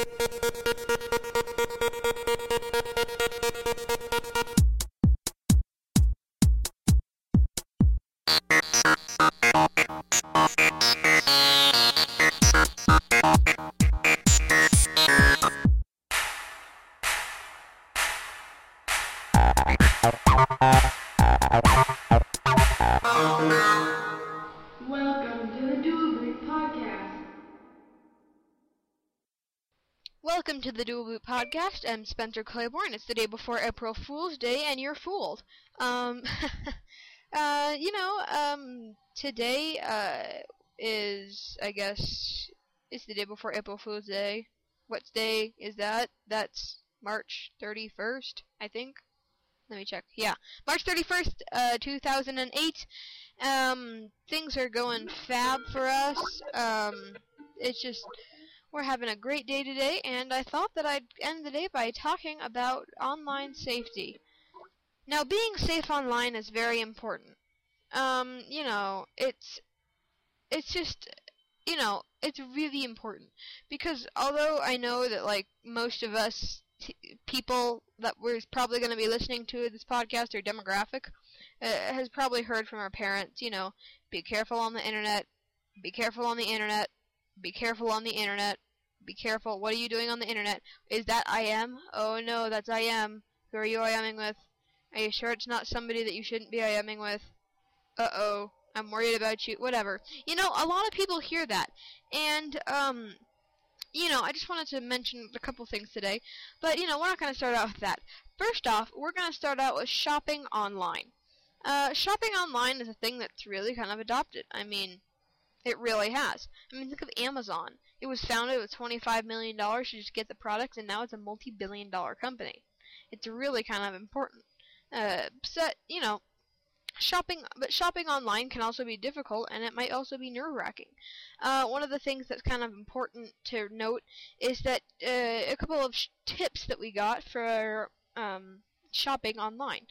Welcome to the Dual Boot Podcast. Welcome to the Dual Boot Podcast. I'm Spencer Claiborne. It's the day before April Fool's Day, and you're fooled. Um, uh, you know, um, today uh, is, I guess, it's the day before April Fool's Day. What day is that? That's March 31st, I think. Let me check. Yeah, March 31st, uh, 2008. Um, things are going fab for us. Um, it's just we're having a great day today, and I thought that I'd end the day by talking about online safety. Now, being safe online is very important. Um, you know, it's it's just you know, it's really important because although I know that like most of us people that we're probably going to be listening to this podcast or demographic uh, has probably heard from our parents, you know, be careful on the internet, be careful on the internet, be careful on the internet, be careful. What are you doing on the internet? Is that I am? Oh no, that's I am. Who are you IMing with? Are you sure it's not somebody that you shouldn't be IMing with? Uh oh, I'm worried about you. Whatever. You know, a lot of people hear that, and um, you know, I just wanted to mention a couple things today, but you know, we're not going to start out with that. First off, we're going to start out with shopping online. Uh, shopping online is a thing that's really kind of adopted. I mean, it really has. I mean, think of Amazon. It was founded with $25 million to just get the products, and now it's a multi-billion dollar company. It's really kind of important. Uh, so, you know, shopping, but shopping online can also be difficult, and it might also be nerve-wracking. Uh, one of the things that's kind of important to note is that uh, a couple of tips that we got for um, shopping online.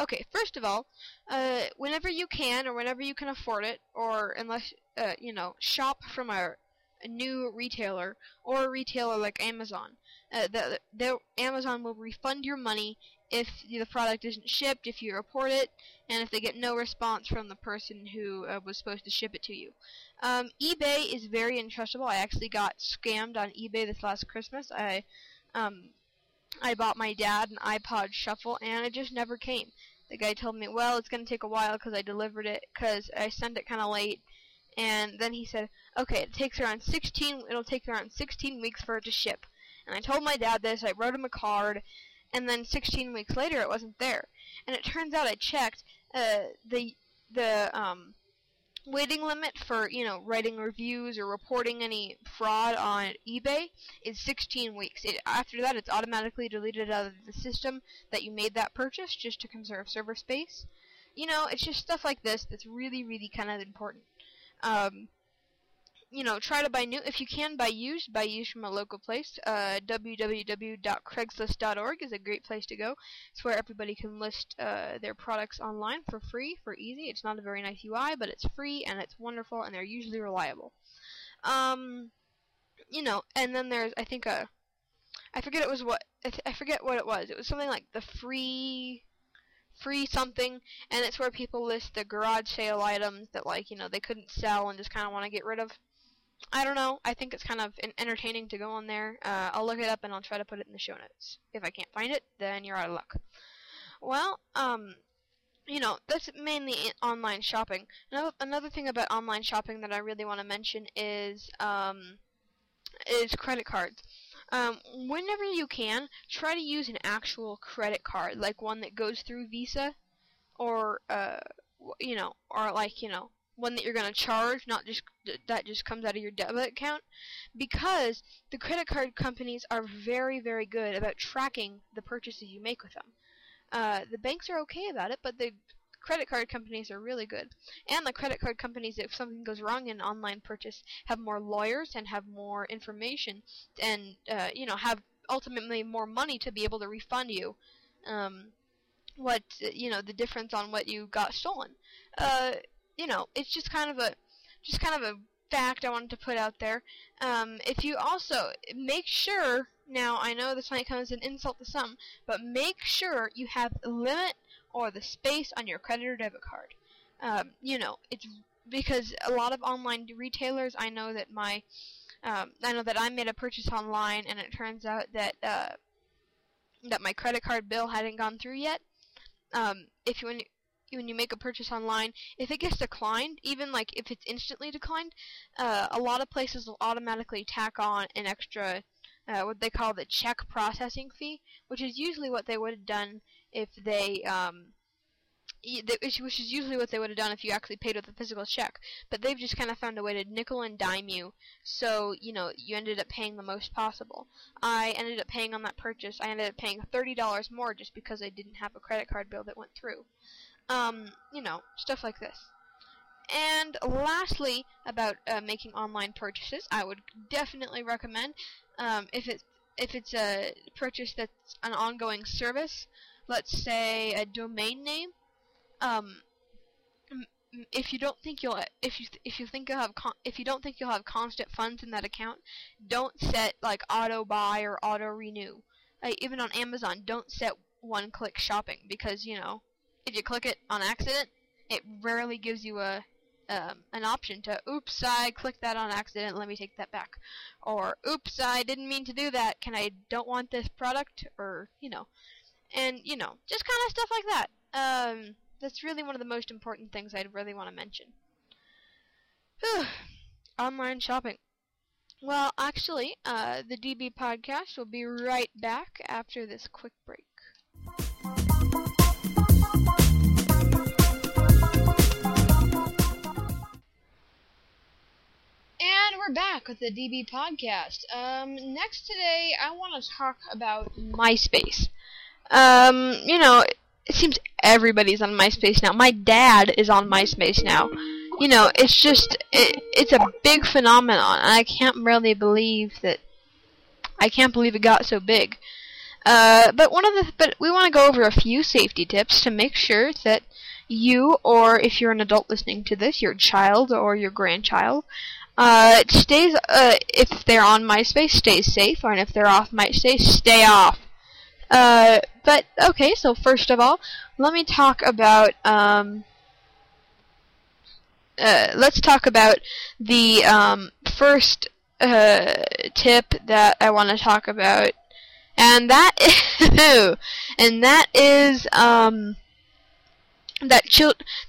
Okay, first of all, uh, whenever you can or whenever you can afford it, or unless uh, you know, shop from a, a new retailer or a retailer like Amazon. Uh, the, the Amazon will refund your money if the product isn't shipped, if you report it, and if they get no response from the person who uh, was supposed to ship it to you. Um, eBay is very untrustable. I actually got scammed on eBay this last Christmas. I um, I bought my dad an iPod Shuffle, and it just never came. The guy told me, well, it's going to take a while because I delivered it, because I sent it kind of late. And then he said, okay, it takes around 16, it'll take around 16 weeks for it to ship. And I told my dad this, I wrote him a card, and then 16 weeks later it wasn't there. And it turns out I checked, uh, the, the, um, waiting limit for, you know, writing reviews or reporting any fraud on eBay is 16 weeks. It, after that, it's automatically deleted out of the system that you made that purchase just to conserve server space. You know, it's just stuff like this that's really, really kind of important. Um, you know, try to buy new. If you can buy used, buy used from a local place. Uh, www.craigslist.org is a great place to go. It's where everybody can list uh, their products online for free, for easy. It's not a very nice UI, but it's free and it's wonderful, and they're usually reliable. Um, you know, and then there's I think a, I forget it was what I, I forget what it was. It was something like the free free something, and it's where people list the garage sale items that like you know they couldn't sell and just kind of want to get rid of. I don't know. I think it's kind of entertaining to go on there. Uh, I'll look it up and I'll try to put it in the show notes. If I can't find it, then you're out of luck. Well, um, you know, that's mainly online shopping. Another another thing about online shopping that I really want to mention is um, is credit cards. Um, whenever you can, try to use an actual credit card, like one that goes through Visa, or uh, you know, or like you know, one that you're gonna charge, not just that just comes out of your debit account, because the credit card companies are very, very good about tracking the purchases you make with them. Uh, the banks are okay about it, but the credit card companies are really good. And the credit card companies, if something goes wrong in an online purchase, have more lawyers and have more information, and uh, you know have ultimately more money to be able to refund you. Um, what you know the difference on what you got stolen. Uh, you know, it's just kind of a just kind of a fact I wanted to put out there. Um, if you also make sure now, I know this might come as an insult to some, but make sure you have a limit or the space on your credit or debit card. Um, you know, it's because a lot of online retailers, I know that my, um, I know that I made a purchase online, and it turns out that uh, that my credit card bill hadn't gone through yet. Um, if you when you, make a purchase online, if it gets declined, even like if it's instantly declined, uh, a lot of places will automatically tack on an extra, uh, what they call the check processing fee, which is usually what they would have done if they, um, which is usually what they would have done if you actually paid with a physical check. But they've just kind of found a way to nickel and dime you, so you know you ended up paying the most possible. I ended up paying on that purchase. I ended up paying thirty dollars more just because I didn't have a credit card bill that went through. Um, you know, stuff like this. And lastly, about uh, making online purchases, I would definitely recommend um, if it's if it's a purchase that's an ongoing service, let's say a domain name. Um, if you don't think you'll if you if you think you'll have if you don't think you'll have constant funds in that account, don't set like auto buy or auto renew. Even on Amazon, don't set one click shopping because you know if you click it on accident, it rarely gives you a um, an option to, oops, I clicked that on accident, let me take that back. Or, oops, I didn't mean to do that, can I don't want this product? Or, you know. And, you know, just kind of stuff like that. Um, that's really one of the most important things I'd really want to mention. Online shopping. Well, actually, uh, the DB podcast will be right back after this quick break. We're back with the DB podcast. Um, next today, I want to talk about MySpace. Um, you know, it seems everybody's on MySpace now. My dad is on MySpace now. You know, it's just it, it's a big phenomenon, and I can't really believe that. I can't believe it got so big. Uh, but one of the but we want to go over a few safety tips to make sure that you, or if you're an adult listening to this, your child or your grandchild, uh, stays, uh, if they're on MySpace, stays safe, or if they're off MySpace, stay off. Uh, but, okay, so first of all, let me talk about, um, uh, let's talk about the, um, first, uh, tip that I want to talk about, and that is, and that is, um, that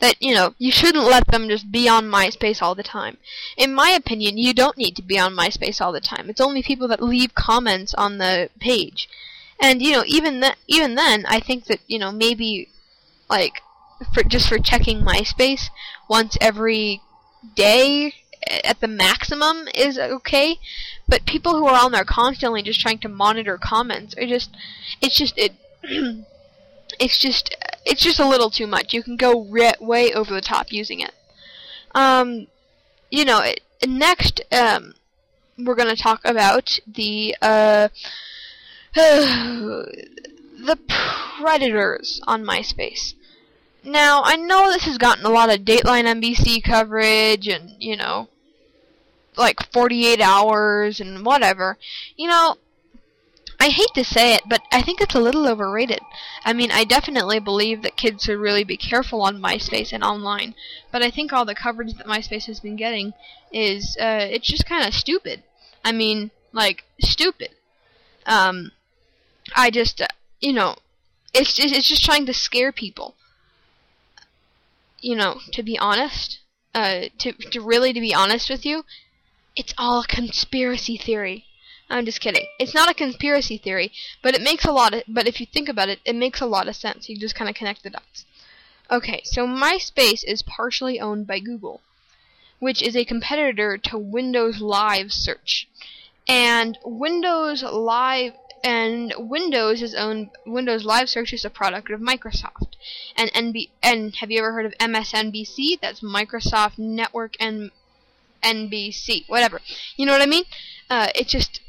that you know you shouldn't let them just be on MySpace all the time. In my opinion, you don't need to be on MySpace all the time. It's only people that leave comments on the page, and you know even that even then, I think that you know maybe like for just for checking MySpace once every day at the maximum is okay. But people who are on there constantly just trying to monitor comments are just it's just it. it's just it's just a little too much. You can go re- way over the top using it. Um, you know, it, next um, we're going to talk about the uh, the predators on MySpace. Now, I know this has gotten a lot of Dateline NBC coverage and, you know, like 48 hours and whatever. You know, I hate to say it, but I think it's a little overrated. I mean, I definitely believe that kids should really be careful on MySpace and online, but I think all the coverage that MySpace has been getting is, uh, it's just kind of stupid. I mean, like, stupid. Um, I just, uh, you know, it's just, it's just trying to scare people. You know, to be honest, uh, to, to really to be honest with you, it's all a conspiracy theory. I'm just kidding. It's not a conspiracy theory, but it makes a lot of but if you think about it, it makes a lot of sense. You just kind of connect the dots. Okay, so MySpace is partially owned by Google, which is a competitor to Windows Live Search. And Windows Live and Windows is owned Windows Live Search is a product of Microsoft. And NB and have you ever heard of MSNBC? That's Microsoft Network and NBC, whatever. You know what I mean? Uh, it just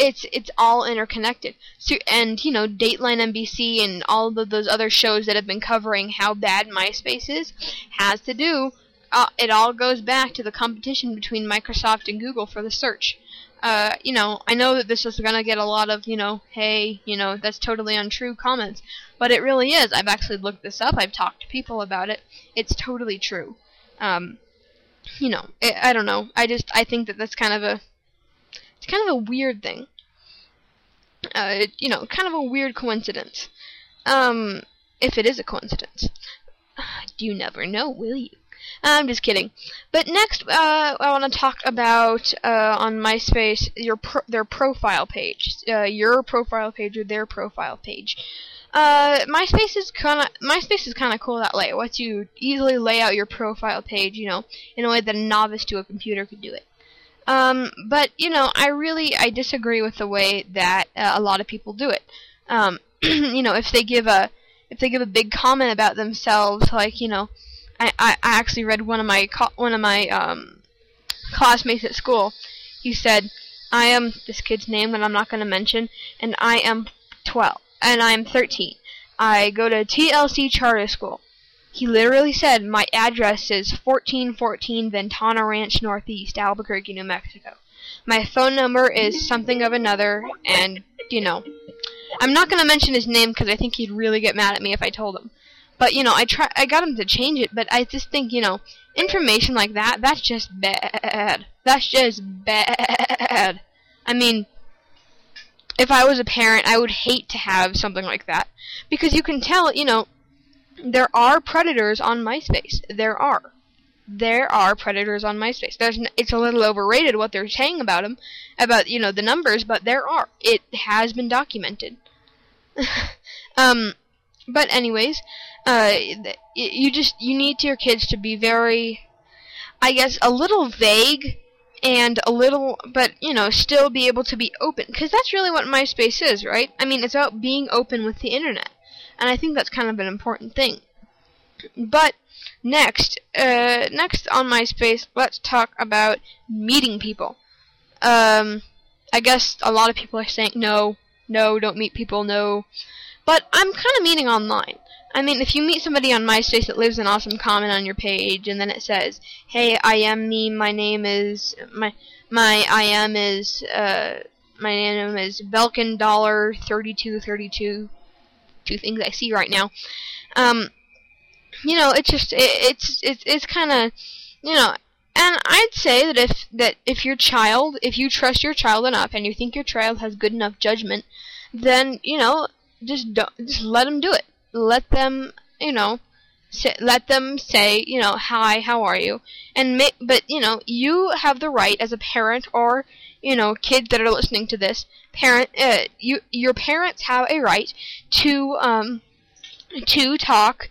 it's it's all interconnected. So, and you know, Dateline NBC and all of those other shows that have been covering how bad MySpace is has to do uh, it all goes back to the competition between Microsoft and Google for the search. Uh, you know, I know that this is gonna get a lot of, you know, hey, you know, that's totally untrue comments, but it really is. I've actually looked this up. I've talked to people about it. It's totally true. Um, you know, it, I don't know. I just I think that that's kind of a it's kind of a weird thing. Uh, it, you know, kind of a weird coincidence. Um, if it is a coincidence. You never know, will you? I'm just kidding. But next, uh, I want to talk about uh, on MySpace your pro their profile page, uh, your profile page or their profile page. Uh, MySpace is kind of MySpace is kind of cool that way. It lets you easily lay out your profile page, you know, in a way that a novice to a computer could do it. Um, but you know, I really I disagree with the way that uh, a lot of people do it. Um, you know, if they give a if they give a big comment about themselves, like you know, I, I, I actually read one of my one of my um, classmates at school. He said, "I am this kid's name that I'm not going to mention, and I am 12, and I am 13. I go to TLC Charter School." He literally said, "My address is 1414 Ventana Ranch Northeast, Albuquerque, New Mexico. My phone number is something of another, and you know." I'm not gonna mention his name because I think he'd really get mad at me if I told him. But you know, I try, I got him to change it, but I just think you know, information like that, that's just bad. That's just bad. I mean, if I was a parent, I would hate to have something like that because you can tell, you know, there are predators on MySpace. There are. There are predators on MySpace. There's n- it's a little overrated what they're saying about them, about you know the numbers, but there are. It has been documented. um, but anyways, uh, you just you need your kids to be very, I guess, a little vague and a little, but you know, still be able to be open because that's really what MySpace is, right? I mean, it's about being open with the internet, and I think that's kind of an important thing. But next, uh, next on MySpace, let's talk about meeting people. Um, I guess a lot of people are saying no, no, don't meet people, no. But I'm kind of meeting online. I mean, if you meet somebody on MySpace that leaves an awesome comment on your page, and then it says, "Hey, I am me. My name is my my I am is uh my name is Belkin Dollar thirty two thirty two. Two things I see right now. Um, you know, it's just it, it's it's it's kind of you know and I'd say that if that if your child, if you trust your child enough and you think your child has good enough judgment, then you know just don't just let them do it. Let them, you know, say, let them say, you know, hi, how are you? And ma- but you know, you have the right as a parent or you know, kids that are listening to this, parent, uh, you your parents have a right to um to talk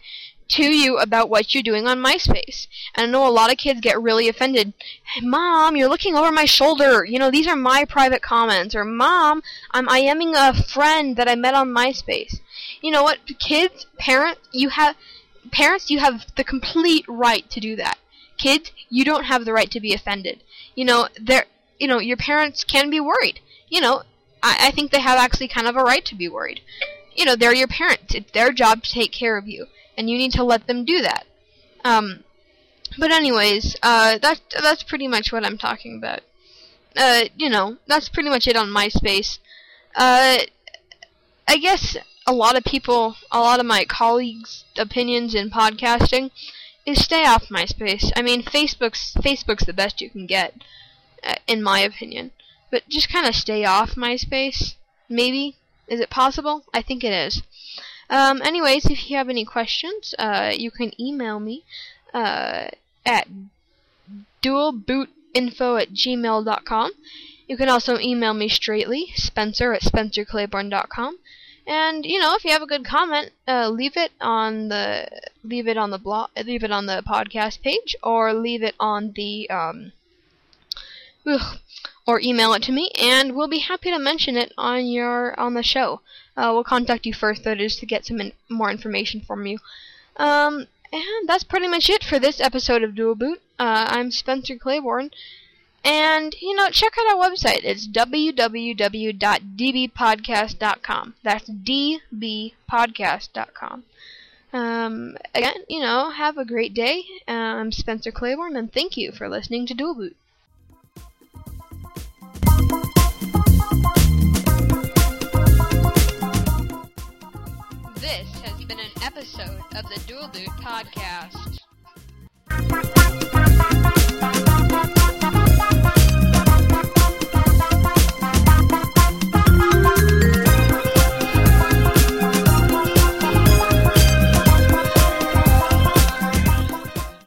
to you about what you're doing on MySpace. And I know a lot of kids get really offended. Hey, Mom, you're looking over my shoulder. You know, these are my private comments. Or, Mom, I'm IMing a friend that I met on MySpace. You know what? Kids, parents, you have parents, you have the complete right to do that. Kids, you don't have the right to be offended. You know, they're, you know, your parents can be worried. You know, I, I think they have actually kind of a right to be worried. You know, they're your parents. It's their job to take care of you and you need to let them do that. Um, but anyways, uh, that's that's pretty much what I'm talking about. Uh, you know, that's pretty much it on MySpace. Uh, I guess a lot of people, a lot of my colleagues' opinions in podcasting is stay off MySpace. I mean, Facebook's Facebook's the best you can get, uh, in my opinion. But just kind of stay off MySpace. Maybe is it possible? I think it is. Um, anyways, if you have any questions, uh, you can email me uh, at dualbootinfo at gmail.com. You can also email me straightly, Spencer at spencerclaiborne.com. And you know, if you have a good comment, uh, leave it on the leave it on the blog, leave it on the podcast page, or leave it on the um, ugh, or email it to me, and we'll be happy to mention it on your on the show. Uh, we'll contact you first, though, just to get some in more information from you. Um, and that's pretty much it for this episode of Dual Boot. Uh, I'm Spencer Claiborne. And, you know, check out our website. It's www.dbpodcast.com. That's dbpodcast.com. Um, again, you know, have a great day. I'm Spencer Claiborne, and thank you for listening to Dual Boot. This has been an episode of the Dual Boot Podcast. パパパパパパパパパ